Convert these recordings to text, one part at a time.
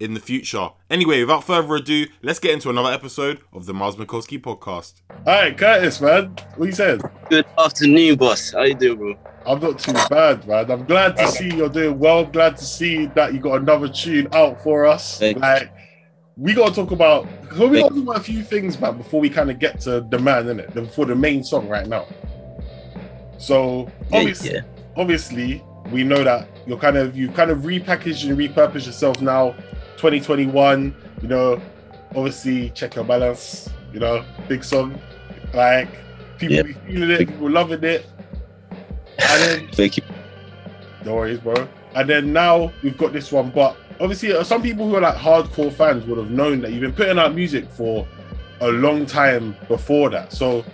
in the future. Anyway, without further ado, let's get into another episode of the Miles Mikulski podcast. All right, Curtis, man. What you said? Good afternoon, boss. How you doing, bro? I'm not too bad, man. I'm glad to see you're doing well. Glad to see that you got another tune out for us. Thank like, we got to talk about. Well, we got to talk about a few things, man, before we kind of get to the man, innit? Before the main song right now. So Yeah, obviously, yeah. obviously, we know that you're kind of you kind of repackaged and repurposed yourself now. 2021, you know, obviously check your balance, you know, big song. Like people Yeah. be feeling it, people loving it. And then Thank you. no worries, bro. And then now we've got this one, but obviously uh, some people who are like hardcore fans would have known that you've been putting out music for a long time before that. So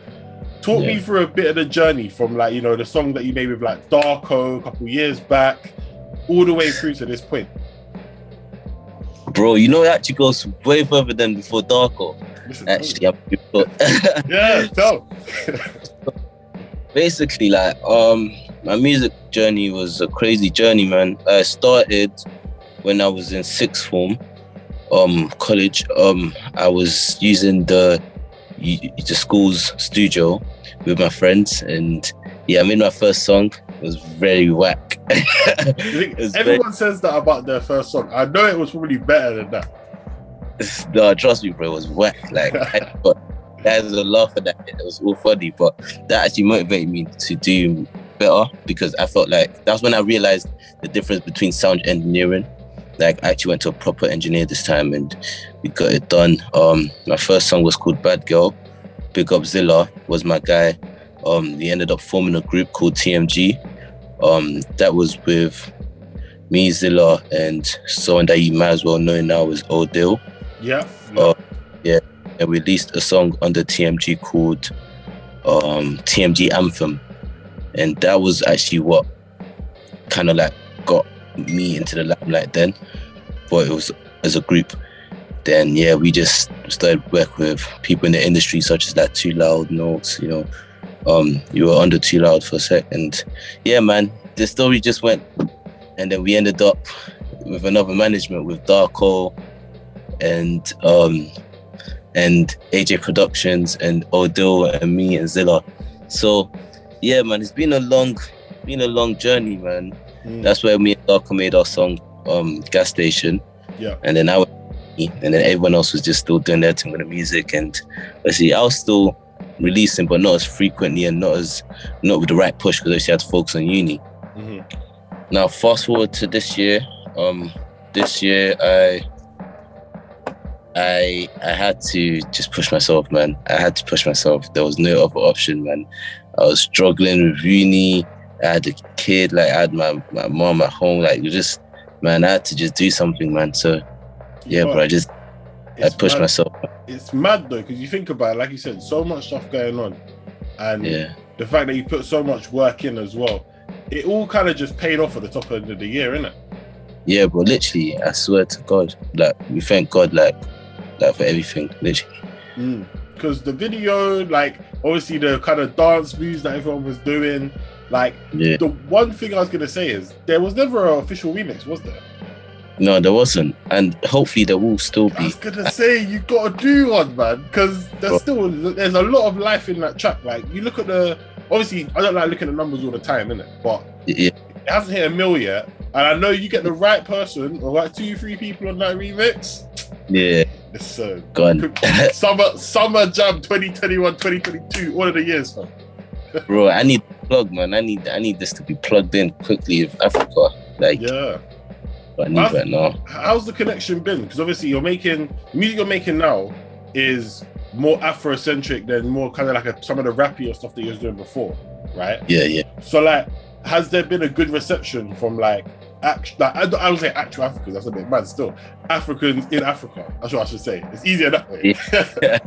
talk me through a bit of the journey from like, you know, the song that you made with like Darko a couple years back, all the way through to this point. Bro, you know it actually goes way further than before Darko. Actually, I'm yeah, tell. basically like um my music journey was a crazy journey, man. I started when I was in sixth form, um, college. Um, I was using the the school's studio with my friends, and yeah, I made my first song. It was very whack. Was very- Everyone says that about their first song. I know it was probably better than that. no, trust me, bro, it was whack. Like, I, but there's a laugh at that. It was all funny, but that actually motivated me to do better because I felt like that's when I realized the difference between sound engineering. Like, I actually went to a proper engineer this time and we got it done. Um, my first song was called Bad Girl. Big Up Zilla was my guy. Um, we ended up forming a group called TMG. Um, that was with me, Zilla, and someone that you might as well know now is Odeal Yeah. Oh. and we released a song under TMG called um, TMG Anthem. And that was actually what kind of like got me into the limelight then. But it was as a group. Then yeah, we just started working with people in the industry such as like Too Loud Notes, you know. Um, you were under Too Loud for a sec. And yeah, man, the story just went and then we ended up with another management with Darko and um and AJ Productions and Odeal and me and Zilla. So yeah, man, it's been a long, been a long journey, man. Mm. That's where me and Darko made our song, um, Gas Station. Yeah. And then I was and then everyone else was just still doing their thing with the music. And let's see, I was still releasing, but not as frequently and not as not with the right push because obviously I had to focus on uni. Mhm. Now, fast forward to this year. Um, this year I I I had to just push myself, man. I had to push myself. There was no other option, man. I was struggling with uni. I had a kid, like I had my, my mom at home. Like you just man, I had to just do something, man. So yeah, But I just I pushed mad- myself. It's mad though, because you think about it, like you said, so much stuff going on. And Yeah. the fact that you put so much work in as well, it all kind of just paid off at the top end of the year, innit? Yeah, bro, literally, I swear to God. Like we thank God like like for everything, literally. Mm. because the video, like obviously the kind of dance moves that everyone was doing, like Yeah. the one thing I was gonna say is there was never an official remix, was there? No, there wasn't, and hopefully there will still be. I was gonna say you gotta do one, man, because there's still there's a lot of life in that track. Like you look at the obviously I don't like looking at numbers all the time, innit? But Yeah, it hasn't hit a mill yet, and I know you get the right person or like two, three people on that remix. yeah, It's uh, gone, summer summer jam 2021 2022 all of the years fam. bro. I need plug, man. I need, I need this to be plugged in quickly with Africa. Like, yeah what I need I've- now. how's the connection been? Because obviously you're making music you're making now is more afrocentric than more kind of like a, some of the rappier stuff that you was doing before right? Yeah, yeah. so like has there been a good reception from like act like I, I would say actual Africans that's a bit mad still. Africans in Africa that's what I should say. It's easier that way.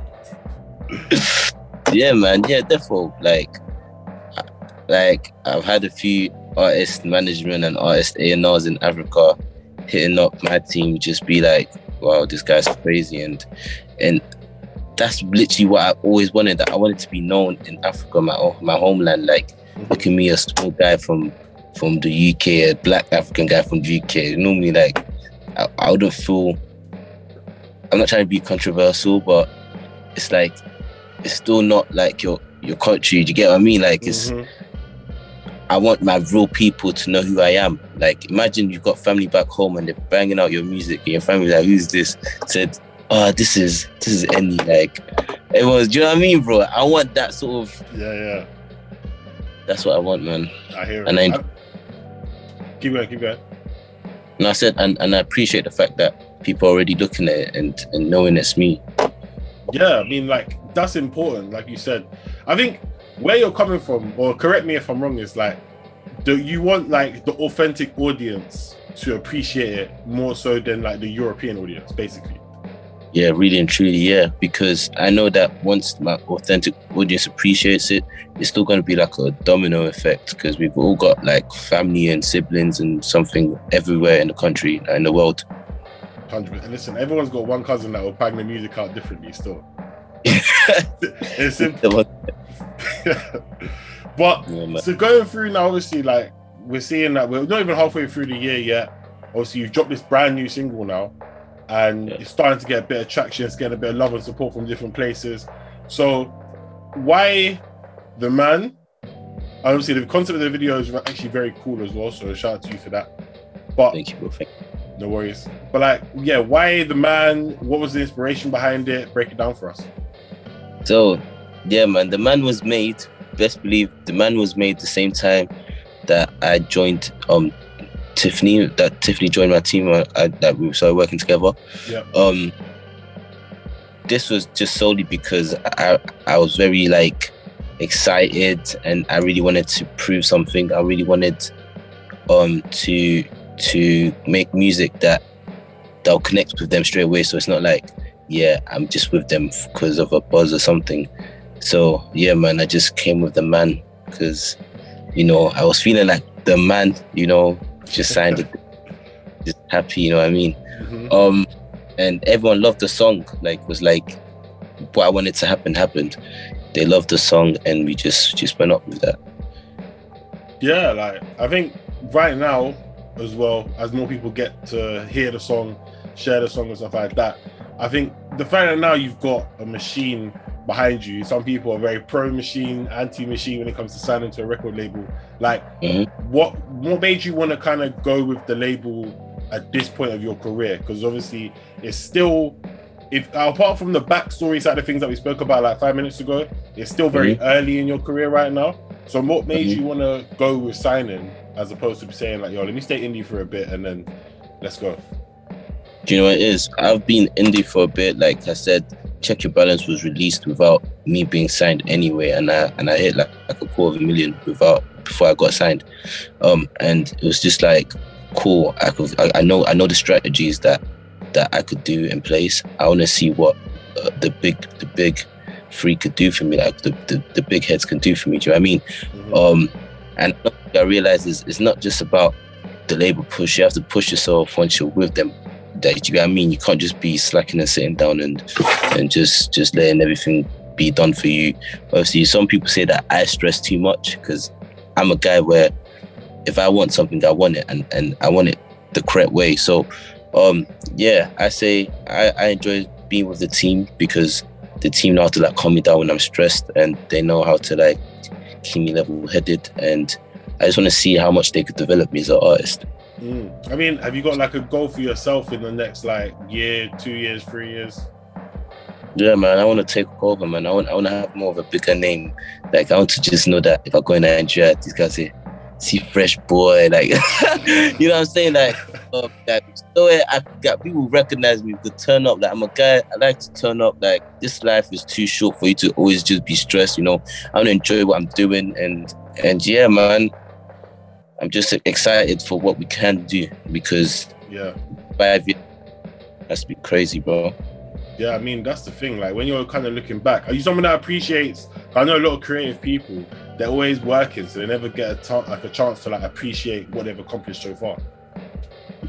Yeah, man. Yeah, therefore, like, like I've had a few artist management and artist A and R's in Africa hitting up my team, just be like, "Wow, this guy's crazy," and and that's literally what I always wanted. That I wanted to be known in Africa, my my homeland. Like, look at me, a small guy from from the UK, a black African guy from the UK. Normally, like, I, I wouldn't feel. I'm not trying to be controversial, but it's like it's still not like your your country. Do you get what I mean? Like it's Mhm. I want my real people to know who I am. Like imagine you've got family back home and they're banging out your music and your family like, who's this? Said, oh, this is this is any like everyone's do you know what I mean, bro? I want that sort of yeah yeah that's what I want, man. I hear And it keep going keep going And I said and, and I appreciate the fact that people are already looking at it and, and knowing it's me. Yeah, I mean, like that's important. Like you said, I think where you're coming from, or correct me if I'm wrong, is like, do you want like the authentic audience to appreciate it more so than like the European audience, basically? Yeah, really and truly, yeah. Because I know that once my authentic audience appreciates it, it's still going to be like a domino effect. Because we've all got like family and siblings and something everywhere in the country and in the world. Hundred. And listen, everyone's got one cousin that will bang the music out differently. Still, it's simple. but Yeah. So going through now, obviously, like we're seeing that we're not even halfway through the year yet. Obviously, you've dropped this brand new single now, and Yeah. it's starting to get a bit of traction. It's getting a bit of love and support from different places. So, why the man? Obviously, the concept of the video is actually very cool as well. So, shout out to you for that. But Thank you, bro. Thank no worries. But like, yeah, why the man? What was the inspiration behind it? Break it down for us. So, yeah, man, the man was made. Best believe the man was made the same time that I joined um Tiffany. That Tiffany joined my team. uh, I, that we started working together. Yeah. Um, this was just solely because I I was very like excited and I really wanted to prove something. I really wanted um to to make music that that'll connect with them straight away. So it's not like yeah, I'm just with them because of a buzz or something. So yeah, man, I just came with the man because you know I was feeling like the man, you know, just signed it, just happy, you know what I mean. Mhm. Um, and everyone loved the song. Like was like what I wanted to happen happened. They loved the song, and we just just went up with that. Yeah, like I think right now, as well as more people get to hear the song, share the song and stuff like that. I think the fact that now you've got a machine behind you. Some people are very pro machine, anti machine when it comes to signing to a record label. Like, Mhm. what what made you want to kind of go with the label at this point of your career? Because obviously, it's still. If apart from the backstory side of things that we spoke about like five minutes ago, it's still very early in your career right now. So what made Mhm. you want to go with signing as opposed to saying like, yo, let me stay indie for a bit and then let's go. Do you know what it is? I've been indie for a bit. Like I said, Check Your Balance was released without me being signed anyway, and I and I hit like, like a quarter of a million without before I got signed. Um, and it was just like cool. I could I, I know I know the strategies that that I could do in place. I want to see what uh, the big the big three could do for me, like the, the the big heads can do for me. Do you know what I mean? Mhm. Um, and I realize is it's not just about the label push. You have to push yourself once you're with them. That you know what I mean? You can't just be slacking and sitting down and and just just letting everything be done for you. Obviously, some people say that I stress too much because I'm a guy where if I want something, I want it, and and I want it the correct way. So, um, yeah, I say I, I enjoy being with the team because the team know how to like calm me down when I'm stressed, and they know how to like keep me level headed. And I just want to see how much they could develop me as an artist. Mm. I mean, have you got like a goal for yourself in the next like year, two years, three years? Yeah, man, I want to take over, man. I want, I want to have more of a bigger name. Like, I want to just know that if I go in Nigeria, these guys say, see fresh boy, like, you know what I'm saying? Like, uh, like so I got people recognize me to turn up. Like, I'm a guy, I like to turn up. Like, this life is too short for you to always just be stressed, you know? I want to enjoy what I'm doing. And, and yeah, man, I'm just excited for what we can do because Yeah. five years, that's be crazy, bro. Yeah, I mean that's the thing. Like when you're kind of looking back, are you someone that appreciates? I know a lot of creative people. They're always working, so they never get a t- like a chance to like appreciate what they've accomplished so far.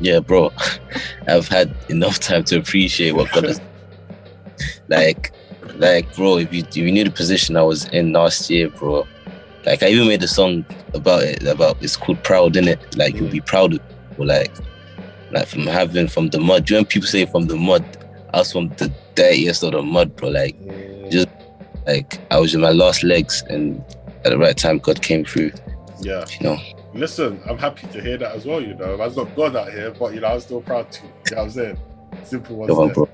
Yeah, bro. I've had enough time to appreciate what God has. like, like, bro. If you if you knew the position I was in last year, bro. Like, I even made a song about it. About it's called "Proud," in it. Like, you'll be mm. proud of. Or like, like from having from the mud. You know when people say from the mud? I was from the dirtiest of the mud, bro. Like, mm. just like I was in my last legs, and at the right time, God came through. Yeah. You know. Listen, I'm happy to hear that as well. You know, I've not God out here, but you know, I'm still proud to. You know what I'm saying? Simple ones. Come bro.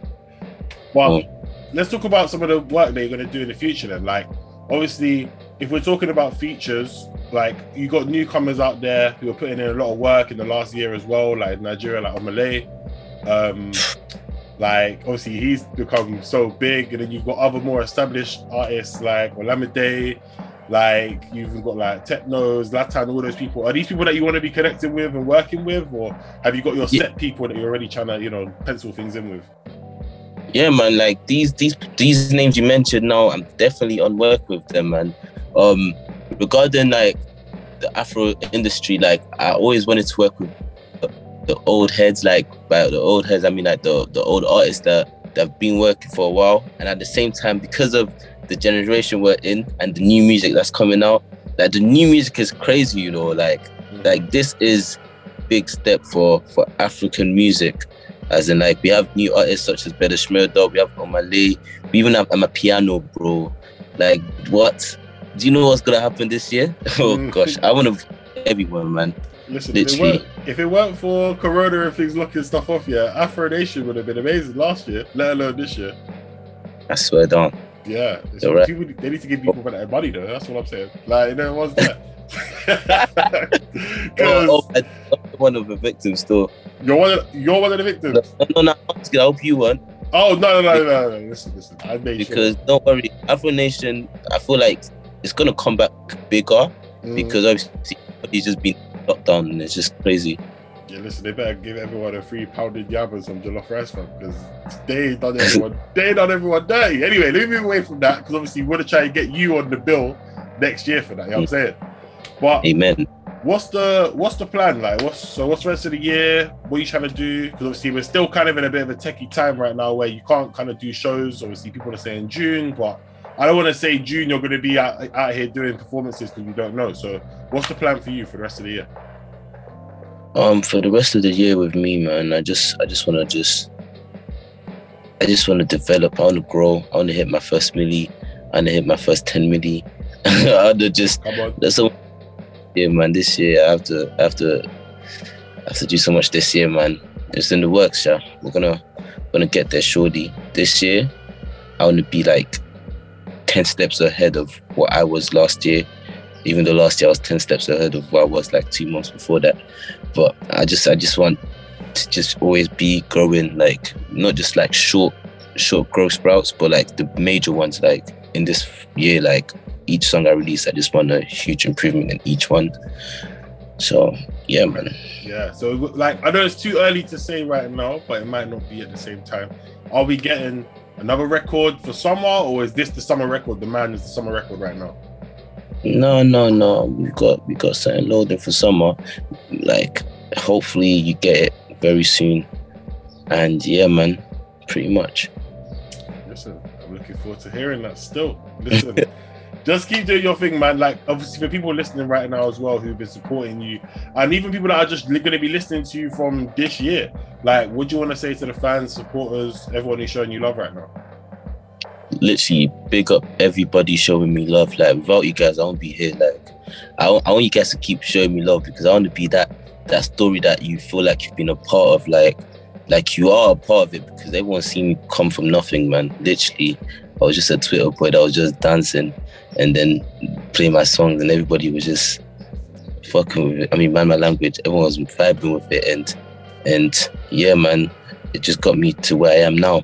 But let's talk about some of the work that you're going to do in the future. Then, like, obviously, if we're talking about features, like you got newcomers out there who are putting in a lot of work in the last year as well, like Nigeria, like Omah Lay. Um, like obviously he's become so big, and then you've got other more established artists like Olamide, like you've even got like Technos, Latan, all those people. Are these people that you want to be connecting with and working with, or have you got your Yeah. set people that you're already trying to, you know, pencil things in with? yeah man like these these these names you mentioned now i'm definitely on work with them man um regarding like the afro industry like i always wanted to work with the, the old heads like by the old heads i mean like the the old artists that that have been working for a while and at the same time because of the generation we're in and the new music that's coming out like the new music is crazy you know like like this is big step for for african music as in like we have new artists such as Bella Shmurda, we have Omah Lay, we even have Amapiano bro. Like what? Do you know what's gonna happen this year? oh Mm. gosh, I wanna everyone man. Listen, if it, weren't, if it weren't for Corona and things locking stuff off, yeah, Afro Nation would have been amazing last year, let alone this year. I swear down. Yeah, right. people, they need to give people that money though. That's what I'm saying. Like, you know, what's that? Oh, oh, I- I'm one of the victims still. you're one of you're one of the victims. No, no, no, gonna help you one Oh no, no, no, no, no. Listen, listen. I made because don't worry, Afro Nation, I feel like it's gonna come back bigger. Mm. because obviously he's just been locked down and it's just crazy. yeah, listen, they better give everyone a free pounded yam and some jollof rice, fam, because they ain't done everyone, they done everyone dirty. Anyway, let me move away from that because obviously we want to try and get you on the bill next year for that. You know what I'm saying? But Amen. what's the what's the plan like? What's so what's the rest of the year? What are you trying to do? Because obviously we're still kind of in a bit of a techie time right now where you can't kind of do shows. Obviously, people are saying June, but I don't want to say June. You're going to be out, out here doing performances because you don't know. So, what's the plan for you for the rest of the year? Um, for the rest of the year with me, man, I just I just wanna just I just wanna develop, I wanna grow, I wanna hit my first milli, I wanna hit my first 10 milli. I wanna just Come on. there's so yeah man, this year I have to I have to I have to do so much this year, man. It's in the works, yeah. We're gonna gonna get there shortly. This year, I wanna be like 10 steps ahead of what I was last year. Even though last year I was 10 steps ahead of what I was like two months before that but I just I just want to just always be growing like not just like short short growth sprouts but like the major ones like in this year like each song I release I just want a huge improvement in each one so yeah man Yeah. So, like, I know it's too early to say right now, but it might not be at the same time. Are we getting another record for summer, or is this the summer record? The man is the summer record right now. no no no we got we got something loading for summer like hopefully you get it very soon and yeah man pretty much Listen, I'm looking forward to hearing that still. Listen, just keep doing your thing, man. Like, obviously, for people listening right now as well who've been supporting you, and even people that are just going to be listening to you from this year, like, what do you want to say to the fans, supporters, everyone who's showing you love right now? Literally, big up everybody showing me love. Like, without you guys, I won't be here. Like, I want, you guys to keep showing me love because I want to be that that story that you feel like you've been a part of. Like, like you are a part of it because everyone's seen me come from nothing, man. Literally, I was just a Twitter boy that was just dancing and then play my songs, and everybody was just fucking with it. I mean, man, my language, everyone was vibing with it, and and yeah, man, it just got me to where I am now.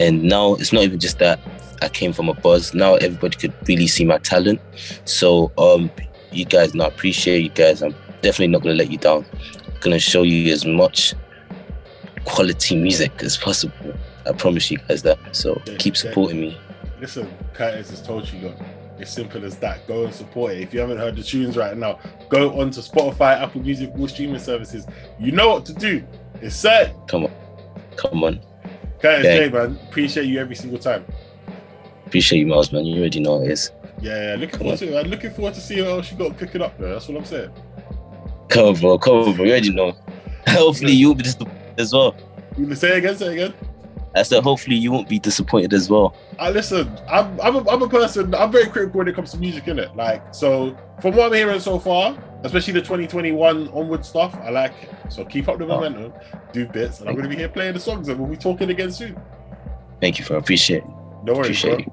And now it's not even just that I came from a buzz. Now everybody could really see my talent. So um, you guys, now appreciate you guys. I'm definitely not gonna let you down. I'm gonna show you as much quality music as possible. I promise you guys that. So Yeah, keep yeah. supporting me. Listen, Curtis has told you. It's simple as that. Go and support it. If you haven't heard the tunes right now, go on to Spotify, Apple Music, all streaming services. You know what to do. It's set. Come on, come on. Curtis Yeah. J, man. Appreciate you every single time. Appreciate you, Miles, man. You already know it is. Yeah, yeah. Looking Come forward to it. I'm looking forward to see what else you got cooking up there. That's what I'm saying. Come on, bro. Come on, bro. You already know. Hopefully you'll be disappointed as well. You Say it again, say it again. I said, hopefully you won't be disappointed as well. I listen. I'm I'm a, I'm a person. I'm very critical when it comes to music, innit? Like so, from what I'm hearing so far, especially the 2021 onward stuff, I like it. So keep up the Oh. momentum, do bits, and I'm gonna be here playing the songs, and we'll be talking again soon. Thank you for appreciate. No worries, Appreciate bro. you.